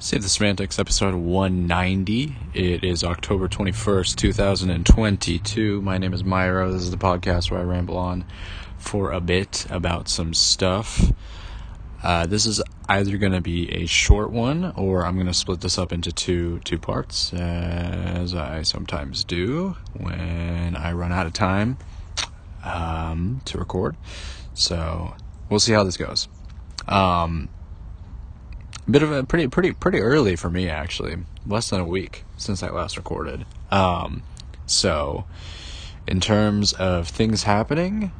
Save the Semantics, episode 190. It is October 21st, 2022. My name is Myro. This is the podcast where I ramble on for a bit about some stuff. Uh, this is either going to be a short one, or I'm going to split this up into two two parts, as I sometimes do when I run out of time um, to record. So we'll see how this goes. Um, bit of a pretty pretty pretty early for me actually. Less than a week since i last recorded. Um, so in terms of things happening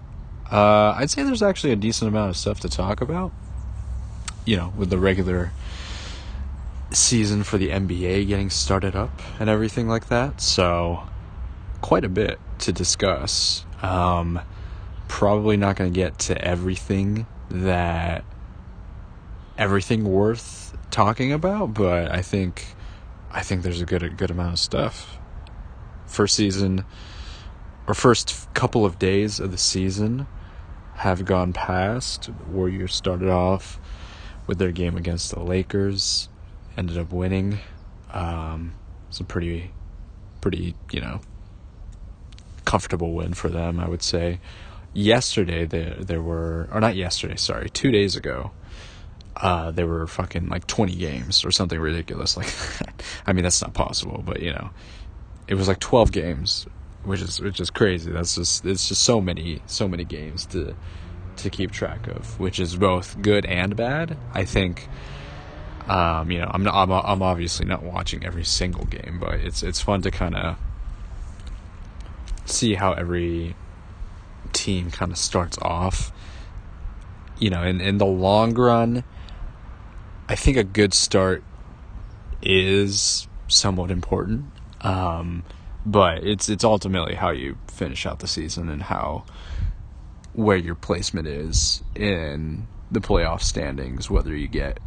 uh, i'd say there's actually a decent amount of stuff to talk about you know with the regular season for the nba getting started up and everything like that. So quite a bit to discuss. Um, probably not going to get to everything that everything worth talking about, but I think I think there's a good a good amount of stuff. First season or first couple of days of the season have gone past. Warriors started off with their game against the Lakers, ended up winning. Um, it's a pretty, pretty you know, comfortable win for them, I would say. Yesterday there there were, or not yesterday, sorry, two days ago uh, there were fucking like 20 games or something ridiculous like. I mean, that's not possible, but you know, it was like 12 games, which is which is crazy. That's just it's just so many so many games to to keep track of, which is both good and bad. I think. Um, you know, I'm not, I'm I'm obviously not watching every single game, but it's it's fun to kind of see how every team kind of starts off. You know, in in the long run, I think a good start is somewhat important. Um, but it's it's ultimately how you finish out the season and how where your placement is in the playoff standings, whether you get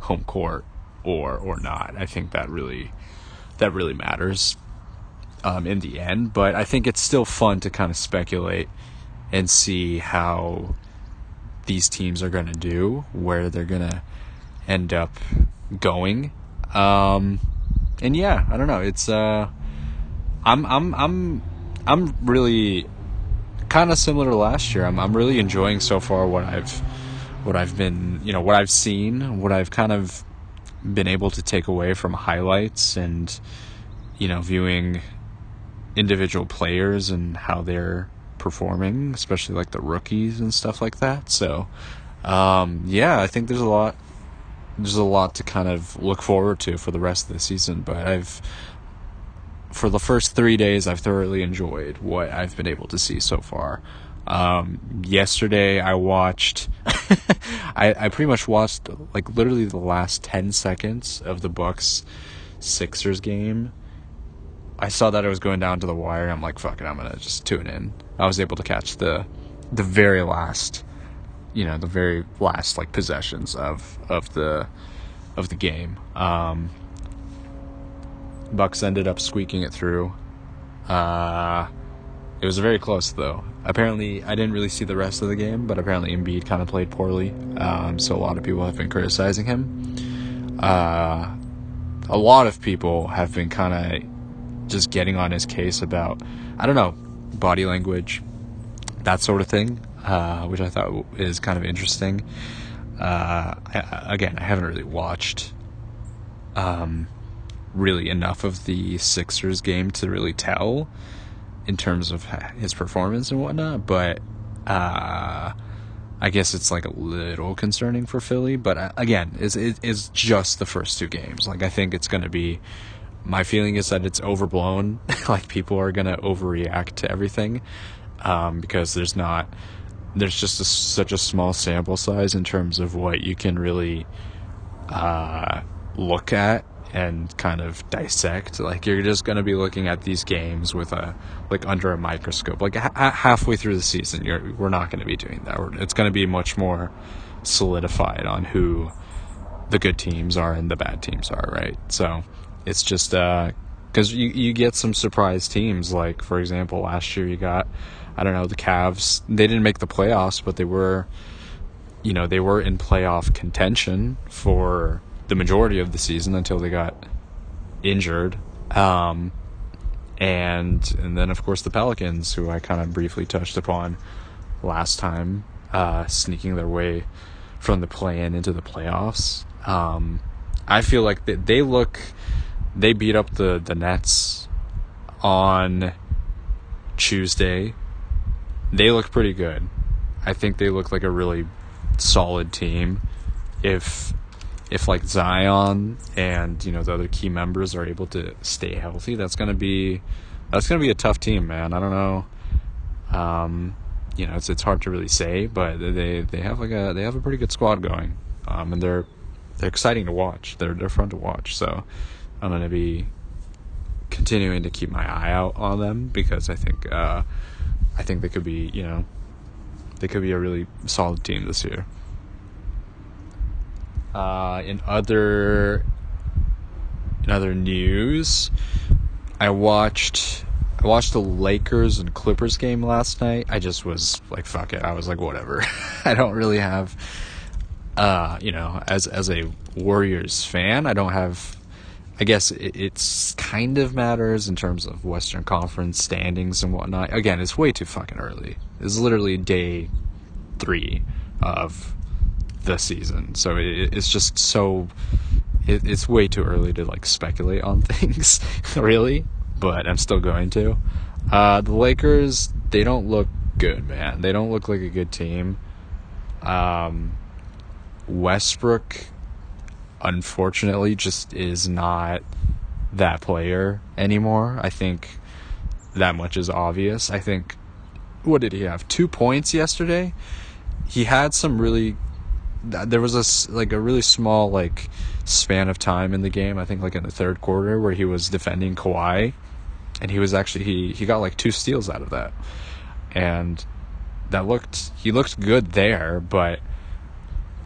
home court or or not. I think that really that really matters um, in the end. But I think it's still fun to kind of speculate and see how these teams are going to do, where they're going to end up going. Um, and yeah, I don't know. It's uh, I'm I'm I'm I'm really kind of similar to last year. I'm I'm really enjoying so far what I've what I've been you know what I've seen, what I've kind of been able to take away from highlights and you know viewing individual players and how they're performing, especially like the rookies and stuff like that. So um, yeah, I think there's a lot there's a lot to kind of look forward to for the rest of the season. But I've, for the first three days, I've thoroughly enjoyed what I've been able to see so far. Um, yesterday, I watched, I, I pretty much watched like literally the last 10 seconds of the Bucks Sixers game. I saw that it was going down to the wire. I'm like, fuck it, I'm gonna just tune in. I was able to catch the, the very last you know the very last like possessions of of the of the game. Um, Bucks ended up squeaking it through. Uh, it was very close though. Apparently, I didn't really see the rest of the game, but apparently Embiid kind of played poorly. Um, so a lot of people have been criticizing him. Uh, a lot of people have been kind of just getting on his case about I don't know body language, that sort of thing uh, which I thought is kind of interesting. Uh, I, again, I haven't really watched um, really enough of the Sixers game to really tell in terms of his performance and whatnot, but uh, I guess it's like a little concerning for Philly. But uh, again, it's, it's just the first two games. Like, I think it's going to be. My feeling is that it's overblown. like, people are to overreact to everything um, because there's not there's just a, such a small sample size in terms of what you can really uh, look at and kind of dissect. Like you're just going to be looking at these games with a like under a microscope. Like ha- halfway through the season, you're we're not going to be doing that. It's going to be much more solidified on who the good teams are and the bad teams are, right? So it's just because uh, you you get some surprise teams. Like for example, last year you got I don't know, the Cavs, they didn't make the playoffs, but they were, you know, they were in playoff contention for the majority of the season until they got injured. Um, and and then of course the Pelicans, who I kind of briefly touched upon last time, uh, sneaking their way from the play-in into the playoffs. Um, I feel like they, they look they beat up the the Nets on Tuesday. They look pretty good. I think they look like a really solid team. If if like Zion and you know the other key members are able to stay healthy, that's gonna be that's gonna be a tough team, man. I don't know. Um, you know, it's it's hard to really say, but they they have like a they have a pretty good squad going, um, and they're they're exciting to watch. They're they're fun to watch. So I'm gonna be continuing to keep my eye out on them because I think uh, I think they could be you know they could be a really solid team this year. Uh, in other in other news, I watched I watched the Lakers and Clippers game last night. I just was like, fuck it. I was like, whatever. I don't really have, uh, you know, as as a Warriors fan, I don't have. I guess it, it's kind of matters in terms of Western Conference standings and whatnot. Again, it's way too fucking early. It's literally day three of the season. So it, it's just so it, it's way too early to like speculate on things, really. But I'm still going to. Uh, the Lakers, they don't look good, man. They don't look like a good team. Um, Westbrook, unfortunately, just is not that player anymore. I think that much is obvious. I think what did he have? Two points yesterday. He had some really there was a like a really small like span of time in the game. I think like in the third quarter where he was defending Kawhi, and he was actually he he got like two steals out of that, and that looked he looked good there, but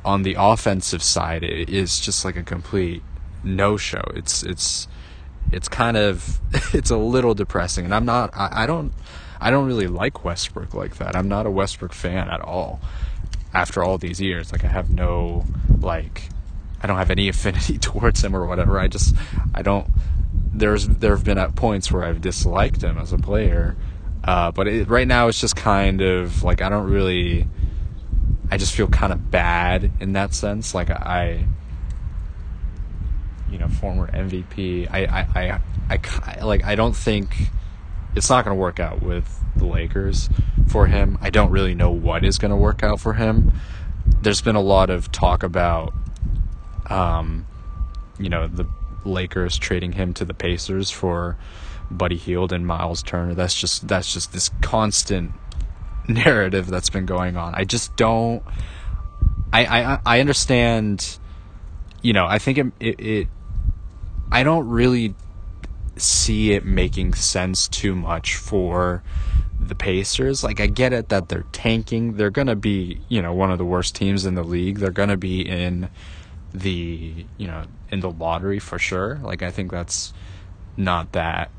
on the offensive side, it is just like a complete no show. It's it's it's kind of it's a little depressing, and I'm not I, I don't I don't really like Westbrook like that. I'm not a Westbrook fan at all after all these years. Like I have no like I don't have any affinity towards him or whatever. I just I don't. There's there have been at points where I've disliked him as a player, uh, but it, right now it's just kind of like I don't really. I just feel kind of bad in that sense. Like I, you know, former MVP. I I I, I, like I don't think it's not going to work out with the Lakers for him. I don't really know what is going to work out for him. There's been a lot of talk about, um, you know, the Lakers trading him to the Pacers for Buddy Hield and Miles Turner. That's just that's just this constant narrative that's been going on. I just don't. I I I understand. You know, I think it, it, it I don't really see it making sense too much for the Pacers. Like I get it that they're tanking. They're to be, you know, one of the worst teams in the league. They're to be in the, you know, in the lottery for sure. Like I think that's not that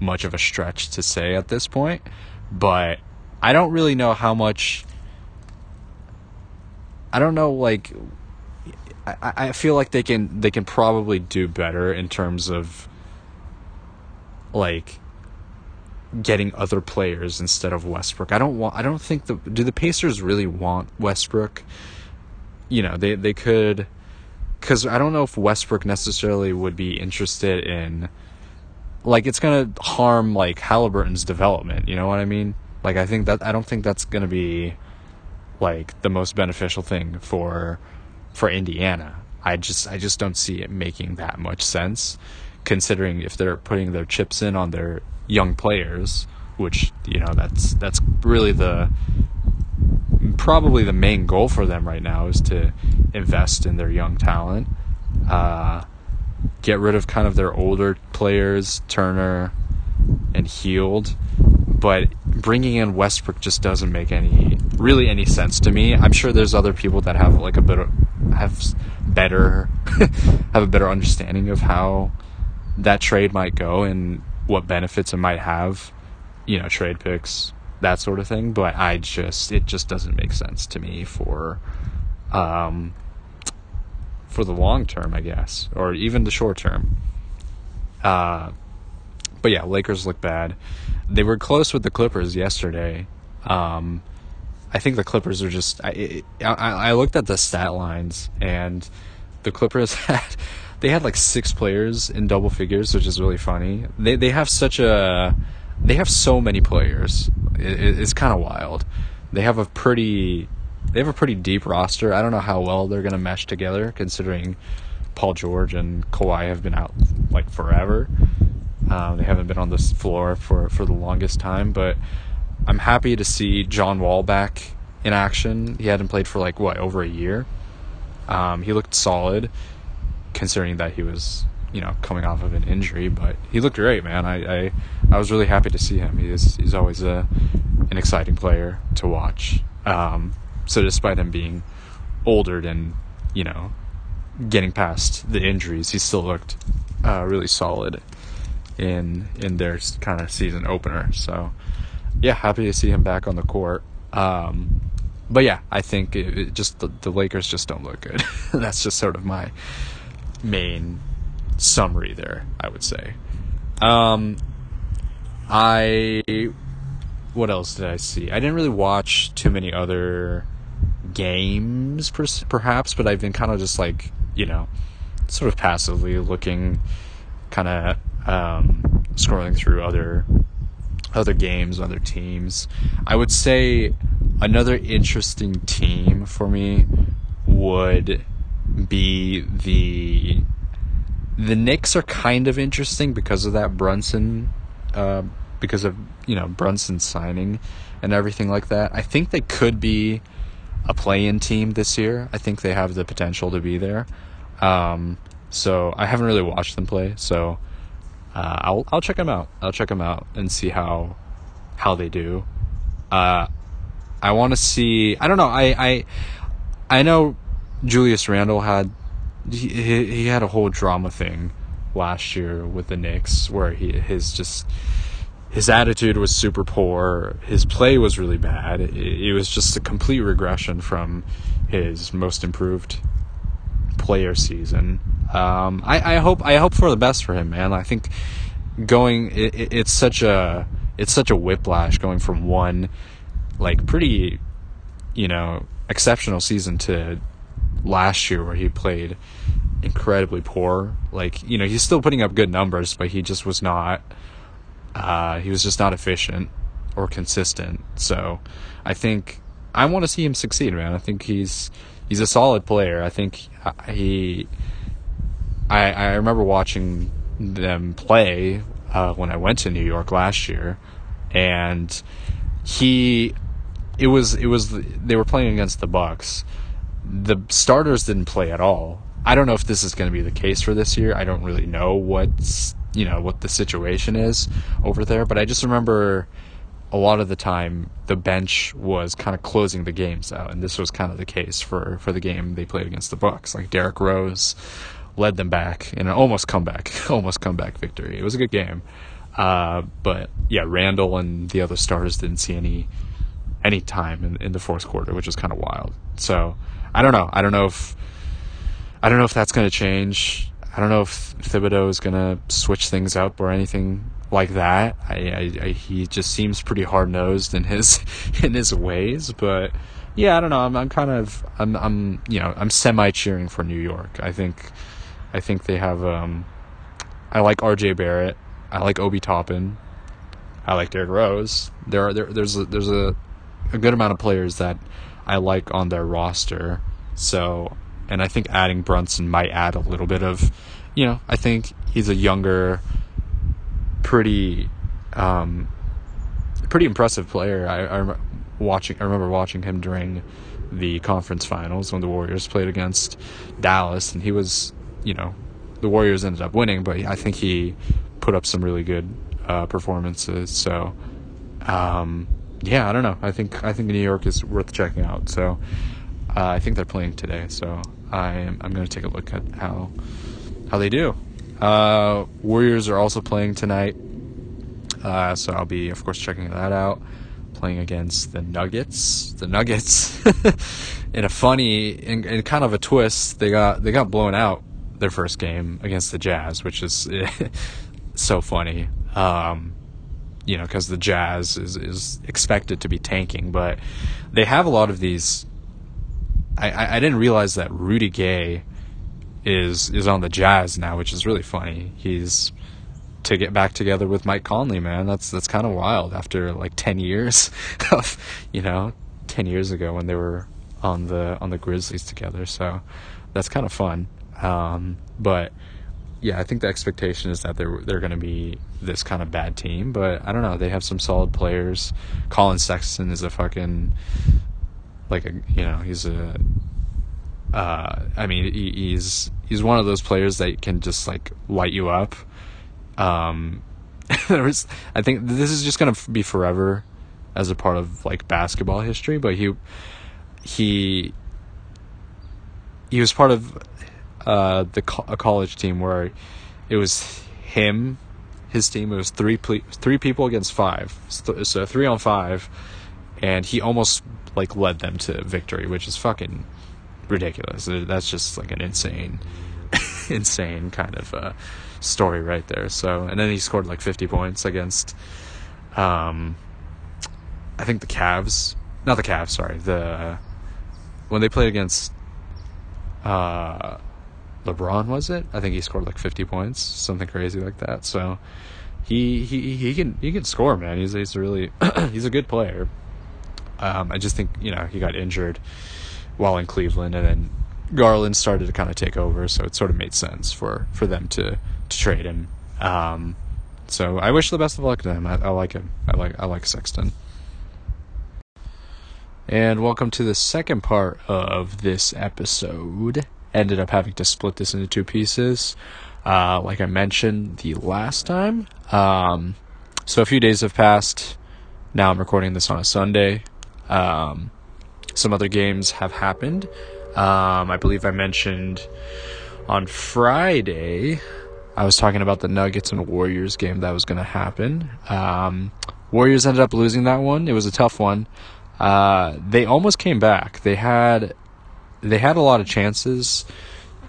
much of a stretch to say at this point, but I don't really know how much I don't know like I, I feel like they can they can probably do better in terms of like getting other players instead of Westbrook. I don't want. I don't think the do the Pacers really want Westbrook. You know, they they could, because I don't know if Westbrook necessarily would be interested in. Like it's gonna harm like Halliburton's development. You know what I mean? Like I think that I don't think that's gonna be, like the most beneficial thing for, for Indiana. I just I just don't see it making that much sense considering if they're putting their chips in on their young players, which you know that's that's really the probably the main goal for them right now is to invest in their young talent, uh, get rid of kind of their older players, Turner and Hield, but bringing in Westbrook just doesn't make any really any sense to me. I'm sure there's other people that have like a bit of have better have a better understanding of how that trade might go and what benefits it might have, you know, trade picks, that sort of thing. But I just, it just doesn't make sense to me for, um, for the long term, I guess, or even the short term. Uh, but yeah, Lakers look bad. They were close with the Clippers yesterday. Um, I think the Clippers are just. I, I, I looked at the stat lines and the Clippers had they had like six players in double figures, which is really funny. They they have such a they have so many players. It, it's kind of wild. They have a pretty they have a pretty deep roster. I don't know how well they're gonna mesh together, considering Paul George and Kawhi have been out like forever. Um, they haven't been on this floor for for the longest time, but I'm happy to see John Wall back in action. He hadn't played for like what over a year. Um, he looked solid, considering that he was you know coming off of an injury, but he looked great, man. I I, I was really happy to see him. He's he's always a an exciting player to watch. Um, so despite him being older and you know getting past the injuries, he still looked uh, really solid in in their kind of season opener. So yeah, happy to see him back on the court. Um, but yeah, I think it, it just the, the, Lakers just don't look good. That's just sort of my main summary there. I would say. Um, I what else did I see? I didn't really watch too many other games, perhaps, but I've been kind of just like you know, sort of passively looking, kind of um, scrolling through other other games, other teams. I would say another interesting team for me would be the the Knicks are kind of interesting because of that Brunson, uh, because of you know Brunson signing and everything like that. I think they could be a play-in team this year. I think they have the potential to be there. Um, so I haven't really watched them play, so uh, I'll I'll check them out. I'll check them out and see how how they do. Uh, I want to see. I don't know. I I I know Julius Randle had he he had a whole drama thing last year with the Knicks where he his just his attitude was super poor. His play was really bad. It, it was just a complete regression from his most improved player season. Um, I, I hope I hope for the best for him, man. I think going it, it, it's such a it's such a whiplash going from one like pretty you know exceptional season to last year where he played incredibly poor. Like you know he's still putting up good numbers, but he just was not. Uh, he was just not efficient or consistent. So I think I want to see him succeed, man. I think he's he's a solid player. I think he. I I remember watching them play uh, when I went to New York last year, and he, it was it was they were playing against the Bucks. The starters didn't play at all. I don't know if this is going to be the case for this year. I don't really know what's you know what the situation is over there, but I just remember a lot of the time the bench was kind of closing the games out, and this was kind of the case for for the game they played against the Bucks. Like Derrick Rose led them back in an almost comeback, almost comeback victory. It was a good game, uh, but yeah, Randle and the other stars didn't see any any time in, in the fourth quarter, which was kind of wild. So I don't know. I don't know if I don't know if that's going to change. I don't know if Thibodeau is going to switch things up or anything like that. I, I, I he just seems pretty hard nosed in his in his ways, but yeah, I don't know. I'm, I'm kind of I'm I'm you know I'm semi cheering for New York. I think I think they have um I like R.J. Barrett. I like Obi Toppin. I like Derrick Rose. There are there, there's a, there's a a good amount of players that I like on their roster. So, and I think adding Brunson might add a little bit of, you know, I think he's a younger pretty um, pretty impressive player. I, I watching I remember watching him during the conference finals when the Warriors played against Dallas, and he was you know the Warriors ended up winning, but I think he put up some really good uh, performances. So um, yeah, I don't know. I think I think New York is worth checking out. So uh, I think they're playing today, so I am I'm going to take a look at how how they do. Uh, Warriors are also playing tonight, uh, so I'll be, of course, checking that out. playing against the Nuggets. The Nuggets, in a funny in kind of a twist, they got they got blown out their first game against the Jazz, which is so funny. Um, you know, because the Jazz is is expected to be tanking, but they have a lot of these. I, I, didn't realize that Rudy Gay is is on the Jazz now, which is really funny. He's to get back together with Mike Conley, man. That's that's kind of wild after like 10 years of, you know, 10 years ago when they were on the on the Grizzlies together. So that's kind of fun. Um, but yeah, I think the expectation is that they're they're going to be this kind of bad team, but I don't know. They have some solid players. Collin Sexton is a fucking like a you know he's a uh, I mean he, he's he's one of those players that can just like light you up um, there was, I think this is just gonna be forever as a part of like basketball history. But he, he, he was part of uh, the a college team where it was him, his team. It was three ple- three people against five, so three on five, and he almost like led them to victory, which is fucking ridiculous. That's just like an insane, insane kind of. Uh, story right there. So, and then he scored like 50 points against, um, I think the Cavs, not the Cavs, sorry, the when they played against, uh, LeBron was it? I think he scored like 50 points, something crazy like that. So, he he he can he can score, man. He's he's really he's a good player. Um, I just think you know he got injured while in Cleveland, and then Garland started to kind of take over, so it sort of made sense for for them to to trade him. Um, so I wish the best of luck to him. I, I like him. I like I like Sexton. And welcome to the second part of this episode. Ended up having to split this into two pieces, uh, like I mentioned the last time. Um, so a few days have passed. Now I'm recording this on a Sunday. Um, some other games have happened. Um, I believe I mentioned on Friday I was talking about the Nuggets and Warriors game that was going to happen. Um, Warriors ended up losing that one. It was a tough one. Uh, they almost came back. They had they had a lot of chances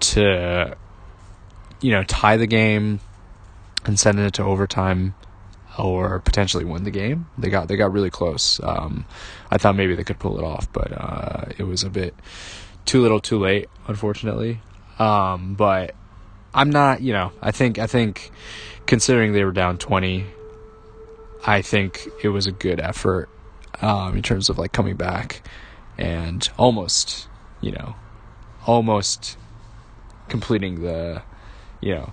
to you know tie the game and send it to overtime or potentially win the game. They got they got really close. Um, I thought maybe they could pull it off, but uh, it was a bit too little, too late, unfortunately. Um, but I'm not, you know, I think I think considering they were down 20, I think it was a good effort um, in terms of like coming back and almost, you know, almost completing the, you know,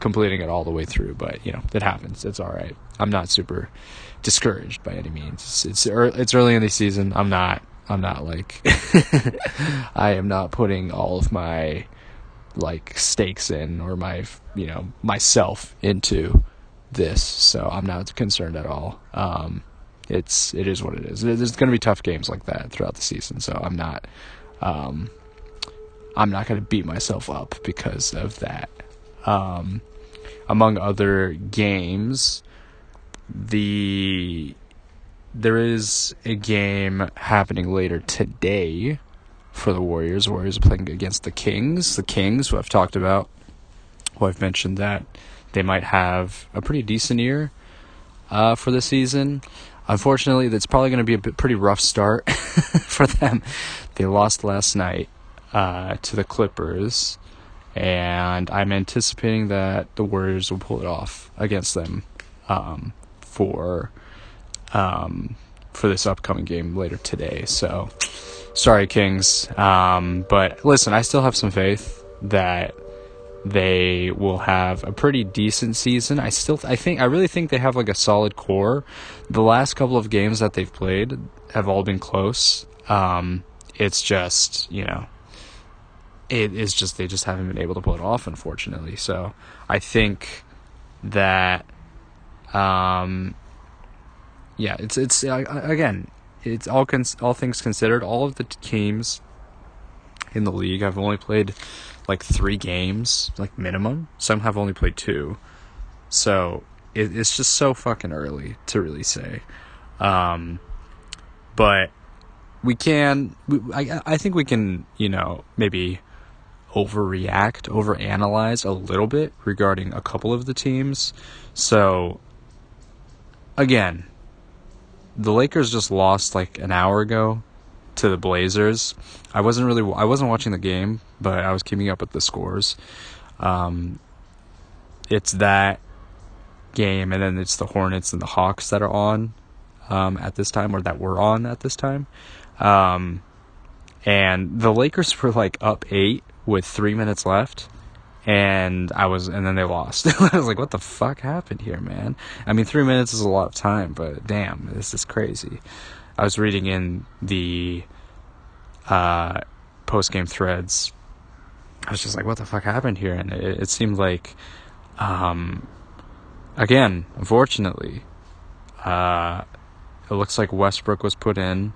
completing it all the way through. But you know, it happens. It's all right. I'm not super discouraged by any means. It's it's, it's early in the season. I'm not. I'm not like I am not putting all of my like stakes in or my you know myself into this so i'm not concerned at all um, it's it is what it is there's going to be tough games like that throughout the season so i'm not um, i'm not going to beat myself up because of that um, among other games the there is a game happening later today for the Warriors. Warriors are playing against the Kings. The Kings, who I've talked about, who I've mentioned that they might have a pretty decent year uh, for the season. Unfortunately, that's probably going to be a pretty rough start for them. They lost last night uh, to the Clippers, and I'm anticipating that the Warriors will pull it off against them um, for um, for this upcoming game later today. So sorry, Kings. Um, but listen, I still have some faith that they will have a pretty decent season. I still, I think, I really think they have like a solid core. The last couple of games that they've played have all been close. Um, it's just, you know, it is just they just haven't been able to pull it off, unfortunately. So I think that, um, yeah, it's it's uh, again, it's all cons- all things considered, all of the teams in the league I've only played like three games, like minimum. Some have only played two, so it, it's just so fucking early to really say. Um, but we can. We, I I think we can. You know, maybe overreact, overanalyze a little bit regarding a couple of the teams. So again, the Lakers just lost like an hour ago to the Blazers. I wasn't really I wasn't watching the game, but I was keeping up with the scores. Um, it's that game, and then it's the Hornets and the Hawks that are on um, at this time, or that were on at this time. Um, and the Lakers were like up eight with three minutes left, and I was, and then they lost. I was like, "What the fuck happened here, man?" I mean, three minutes is a lot of time, but damn, this is crazy. I was reading in the uh, post game threads. I was just like, "What the fuck happened here?" And it, it seemed like, um, again, unfortunately, uh, it looks like Westbrook was put in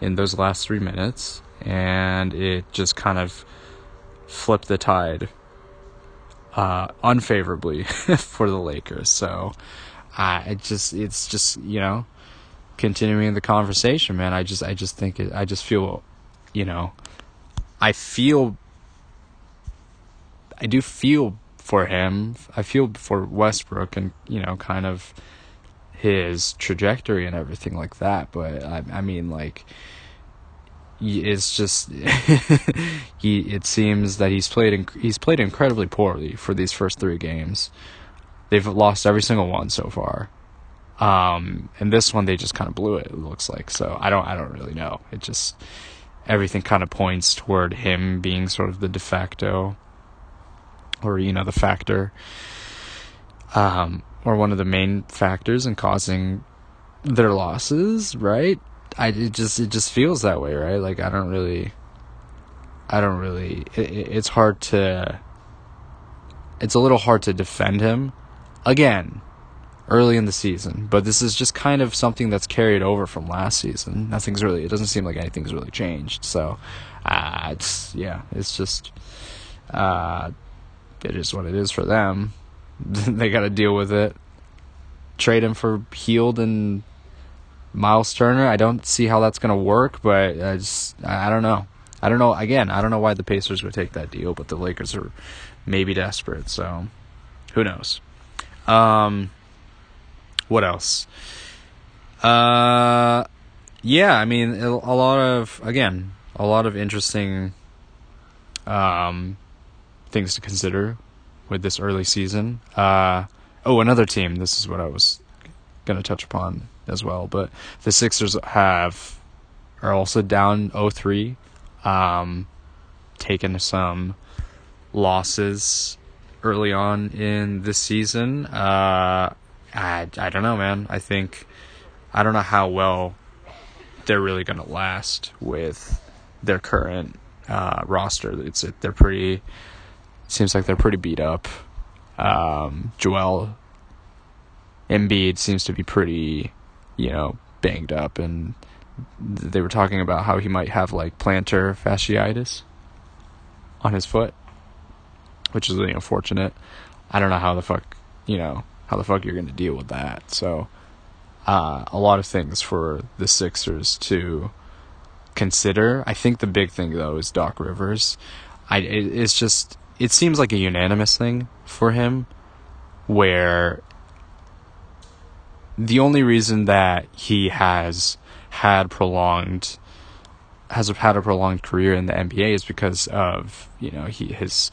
in those last three minutes, and it just kind of flipped the tide uh, unfavorably for the Lakers. So uh, it just it's just you know continuing the conversation, man. I just I just think it, I just feel you know I feel I do feel for him. I feel for Westbrook and you know kind of his trajectory and everything like that. But I I mean like it's just he it seems that he's played he's played incredibly poorly for these first 3 games. They've lost every single one so far. Um, and this one they just kind of blew it, it looks like. So I don't I don't really know. It just everything kind of points toward him being sort of the de facto or you know the factor um, or one of the main factors in causing their losses, right? I it just it just feels that way, right? Like I don't really, I don't really. It, it's hard to. It's a little hard to defend him, again, early in the season. But this is just kind of something that's carried over from last season. Nothing's really. It doesn't seem like anything's really changed. So, uh, it's yeah, it's just. Uh, it is what it is for them. they got to deal with it. Trade him for Hield and Miles Turner. I don't see how that's going to work, but I just I don't know. I don't know. Again, I don't know why the Pacers would take that deal, but the Lakers are maybe desperate. So who knows? Um, what else? Uh, yeah. I mean, a lot of again, a lot of interesting um things to consider with this early season. Uh, oh, another team. This is what I was going to touch upon as well. But the Sixers have are also down 0-3, um, taken some losses early on in this season. Uh, I I don't know, man. I think I don't know how well they're really gonna last with their current uh, roster. It's they're pretty. Seems like they're pretty beat up. Um, Joel Embiid seems to be pretty you know, banged up, and they were talking about how he might have like plantar fasciitis on his foot, which is really unfortunate. I don't know how the fuck, you know, how the fuck you're going to deal with that. So, uh, a lot of things for the Sixers to consider. I think the big thing though is Doc Rivers. I it, it's just it seems like a unanimous thing for him, where the only reason that he has had prolonged has had a prolonged career in the NBA is because of you know he his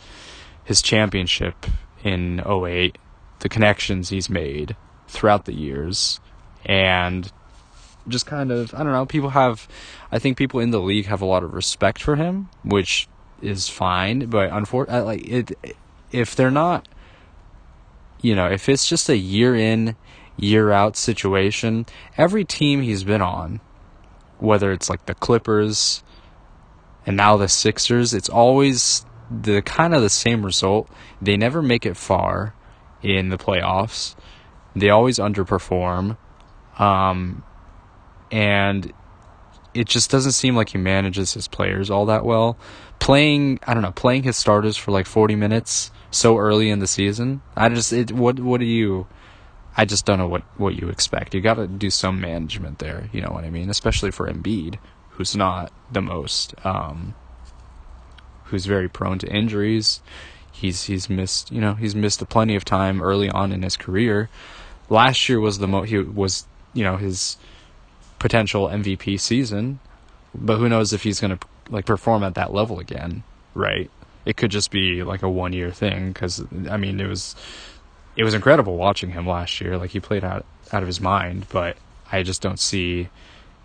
his championship in 08 the connections he's made throughout the years and just kind of I don't know people have I think people in the league have a lot of respect for him which is fine but unfortunately like it if they're not you know if it's just a year in year out situation. Every team he's been on, whether it's like the Clippers and now the Sixers, it's always the kind of the same result. They never make it far in the playoffs. They always underperform. Um, and it just doesn't seem like he manages his players all that well. Playing, I don't know, playing his starters for like 40 minutes so early in the season. I just it what what do you I just don't know what what you expect. You got to do some management there. You know what I mean? Especially for Embiid, who's not the most, um, who's very prone to injuries. He's he's missed you know he's missed a plenty of time early on in his career. Last year was the mo he was you know his potential MVP season, but who knows if he's going to like perform at that level again, right? It could just be like a one year thing because I mean it was it was incredible watching him last year. Like he played out out of his mind, but I just don't see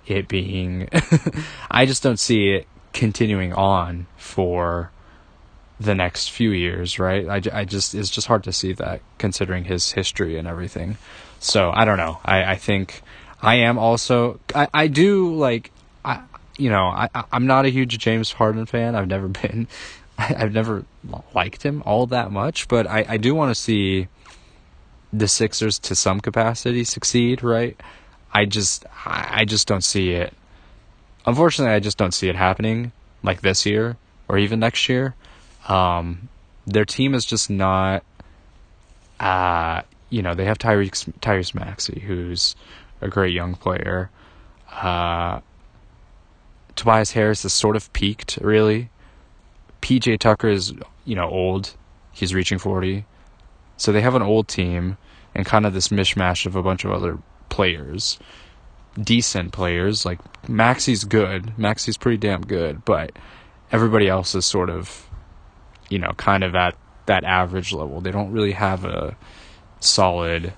it being. I just don't see it continuing on for the next few years, right? I, I just it's just hard to see that considering his history and everything. So I don't know. I I think I am also I I do like I you know I I'm not a huge James Harden fan. I've never been. I've never liked him all that much, but I I do want to see the Sixers to some capacity succeed, right? I just I just don't see it. Unfortunately, I just don't see it happening like this year or even next year. Um, their team is just not. Uh, you know, they have Tyrese Tyrese Maxey, who's a great young player. Uh, Tobias Harris is sort of peaked, really. PJ Tucker is, you know, old. He's reaching 40. So they have an old team and kind of this mishmash of a bunch of other players, decent players. Like Maxey's good, Maxey's pretty damn good, but everybody else is sort of, you know, kind of at that average level. They don't really have a solid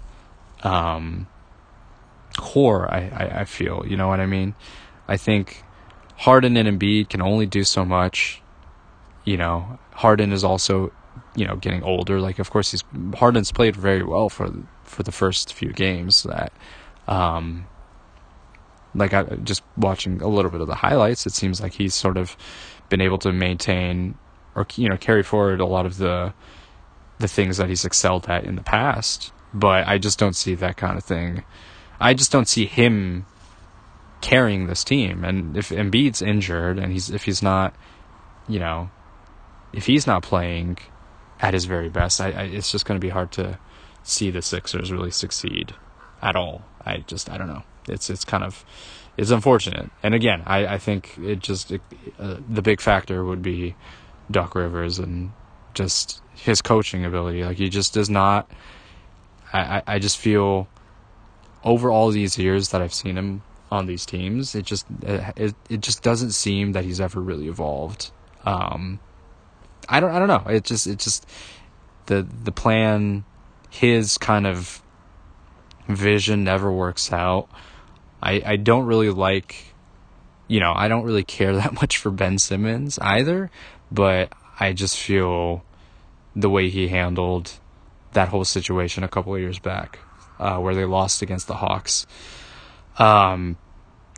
um, core. I, I, I feel, you know what I mean. I think Harden and Embiid can only do so much. You know, Harden is also you know getting older. Like of course he's Harden's played very well for for the first few games. That um, like I just watching a little bit of the highlights, it seems like he's sort of been able to maintain or you know carry forward a lot of the the things that he's excelled at in the past. But I just don't see that kind of thing. I just don't see him carrying this team. And if Embiid's injured and he's if he's not, you know, if he's not playing, at his very best. I, I it's just going to be hard to see the Sixers really succeed at all. I just I don't know. It's it's kind of it's unfortunate. And again, I I think it just it, uh, the big factor would be Doc Rivers and just his coaching ability. Like he just does not. I I just feel over all these years that I've seen him on these teams, it just it it just doesn't seem that he's ever really evolved. Um, I don't I don't know. It just it just the the plan his kind of vision never works out. I I don't really like you know, I don't really care that much for Ben Simmons either, but I just feel the way he handled that whole situation a couple of years back, uh, where they lost against the Hawks. Um,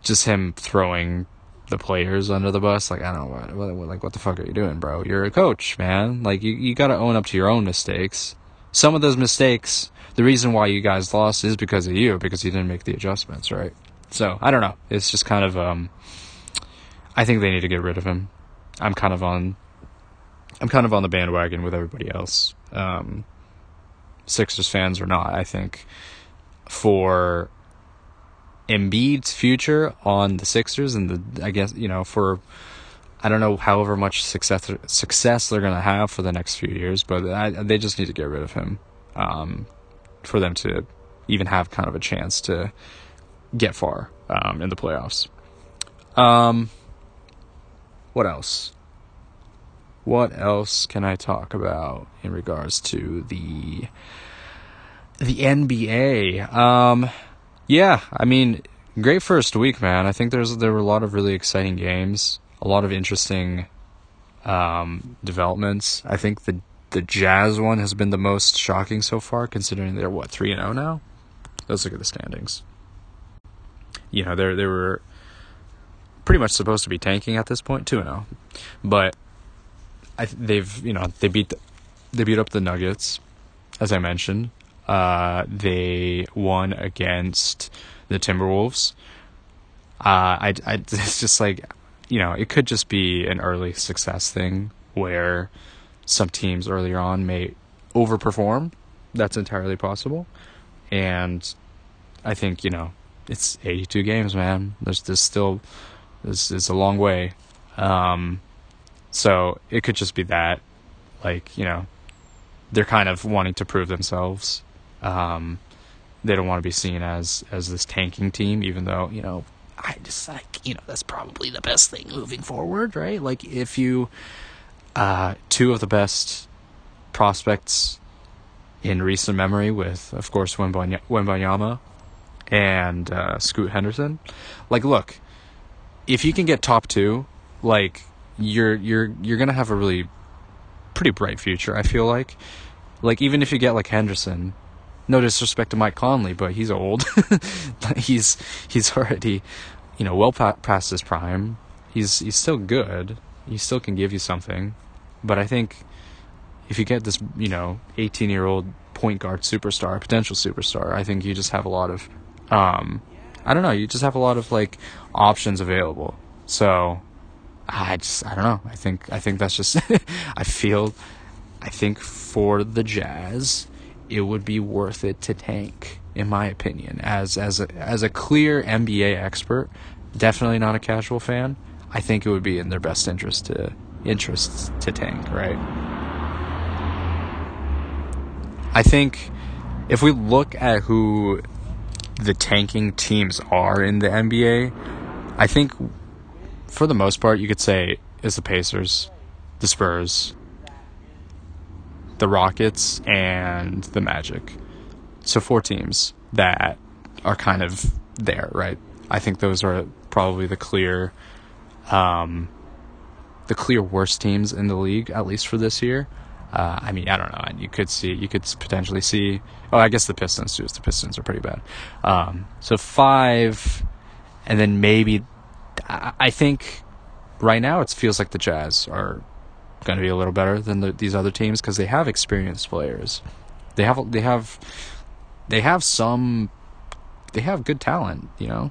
just him throwing the players under the bus. Like I don't know, what, what, like what the fuck are you doing, bro? You're a coach, man. Like you, you got to own up to your own mistakes. Some of those mistakes, the reason why you guys lost is because of you, because you didn't make the adjustments, right? So I don't know. It's just kind of, um, I think they need to get rid of him. I'm kind of on, I'm kind of on the bandwagon with everybody else. Um, Sixers fans or not, I think for Embiid's future on the Sixers and the I guess you know for I don't know however much success success they're gonna have for the next few years, but I, they just need to get rid of him um, for them to even have kind of a chance to get far um, in the playoffs. Um, what else? What else can I talk about in regards to the the NBA? Yeah, I mean, great first week, man. I think there's there were a lot of really exciting games, a lot of interesting um, developments. I think the the Jazz one has been the most shocking so far, considering they're what three and zero oh now. Let's look at the standings. You know, they they were pretty much supposed to be tanking at this point, two and zero, oh. but I they've you know they beat the, they beat up the Nuggets, as I mentioned. Uh, they won against the Timberwolves. Uh, I, I, it's just like, you know, it could just be an early success thing where some teams earlier on may overperform. That's entirely possible. and I think you know it's 82 games, man. There's there's still this is a long way. Um, so it could just be that, like you know, they're kind of wanting to prove themselves. Um, they don't want to be seen as as this tanking team, even though you know I just like you know that's probably the best thing moving forward, right? Like if you uh, two of the best prospects in recent memory, with of course Wembanyama and uh, Scoot Henderson. Like, look, if you can get top two, like you're you're you're gonna have a really pretty bright future. I feel like, like even if you get like Henderson, no disrespect to Mike Conley, but he's old. he's he's already, you know, well past his prime. He's he's still good. He still can give you something, but I think if you get this, you know, 18 year old point guard superstar, potential superstar, I think you just have a lot of, um, I don't know, you just have a lot of like options available. So I just, I don't know. I think, I think that's just, I feel, I think for the Jazz, it would be worth it to tank, in my opinion. As as a, as a clear NBA expert, definitely not a casual fan. I think it would be in their best interest to interests to tank, right? I think if we look at who the tanking teams are in the NBA, I think for the most part you could say is the Pacers, the Spurs, the Rockets, and the Magic. So four teams that are kind of there, right? I think those are probably the clear, um, the clear worst teams in the league, at least for this year. Uh, I mean, I don't know. You could see, you could potentially see. Oh, I guess the Pistons too. The Pistons are pretty bad. Um, so five, and then maybe. I think right now it feels like the Jazz are going to be a little better than the, these other teams because they have experienced players. They have they have they have some they have good talent. You know,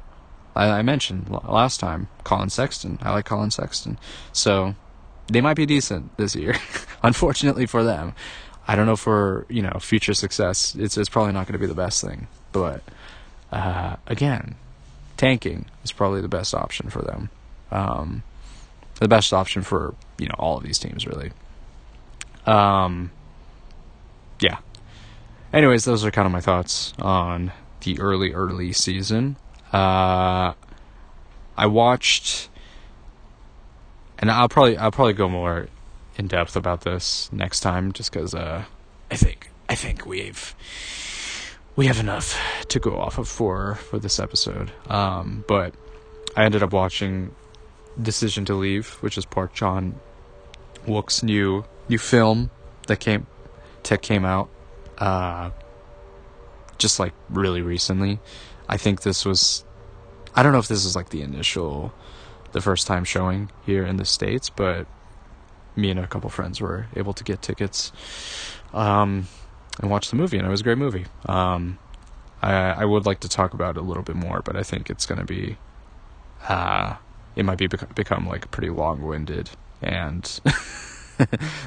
I, I mentioned last time Collin Sexton. I like Collin Sexton, so they might be decent this year. Unfortunately for them, I don't know for you know future success. It's it's probably not going to be the best thing, but uh, again, tanking is probably the best option for them. Um, the best option for you know all of these teams really. Um, yeah. Anyways, those are kind of my thoughts on the early early season. Uh, I watched, and I'll probably I'll probably go more in depth about this next time, just because uh, I think I think we've we have enough to go off of for for this episode. Um, but I ended up watching Decision to Leave, which is Park Chan Wook's new new film that came tech came out uh, just like really recently. I think this was I don't know if this is like the initial the first time showing here in the states, but me and a couple friends were able to get tickets um, and watch the movie, and it was a great movie. Um, I, I would like to talk about it a little bit more, but I think it's going to be uh, it might be bec- become like pretty long winded and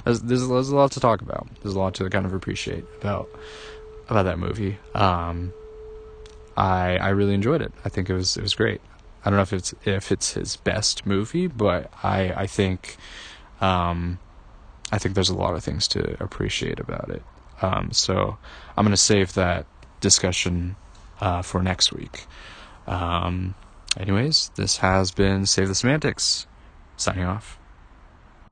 there's, there's, there's a lot to talk about. There's a lot to kind of appreciate about about that movie. Um, I I really enjoyed it. I think it was it was great. I don't know if it's if it's his best movie, but I I think um, I think there's a lot of things to appreciate about it. Um, so I'm gonna save that discussion uh, for next week. Um, anyways, this has been Save the Semantics. Signing off.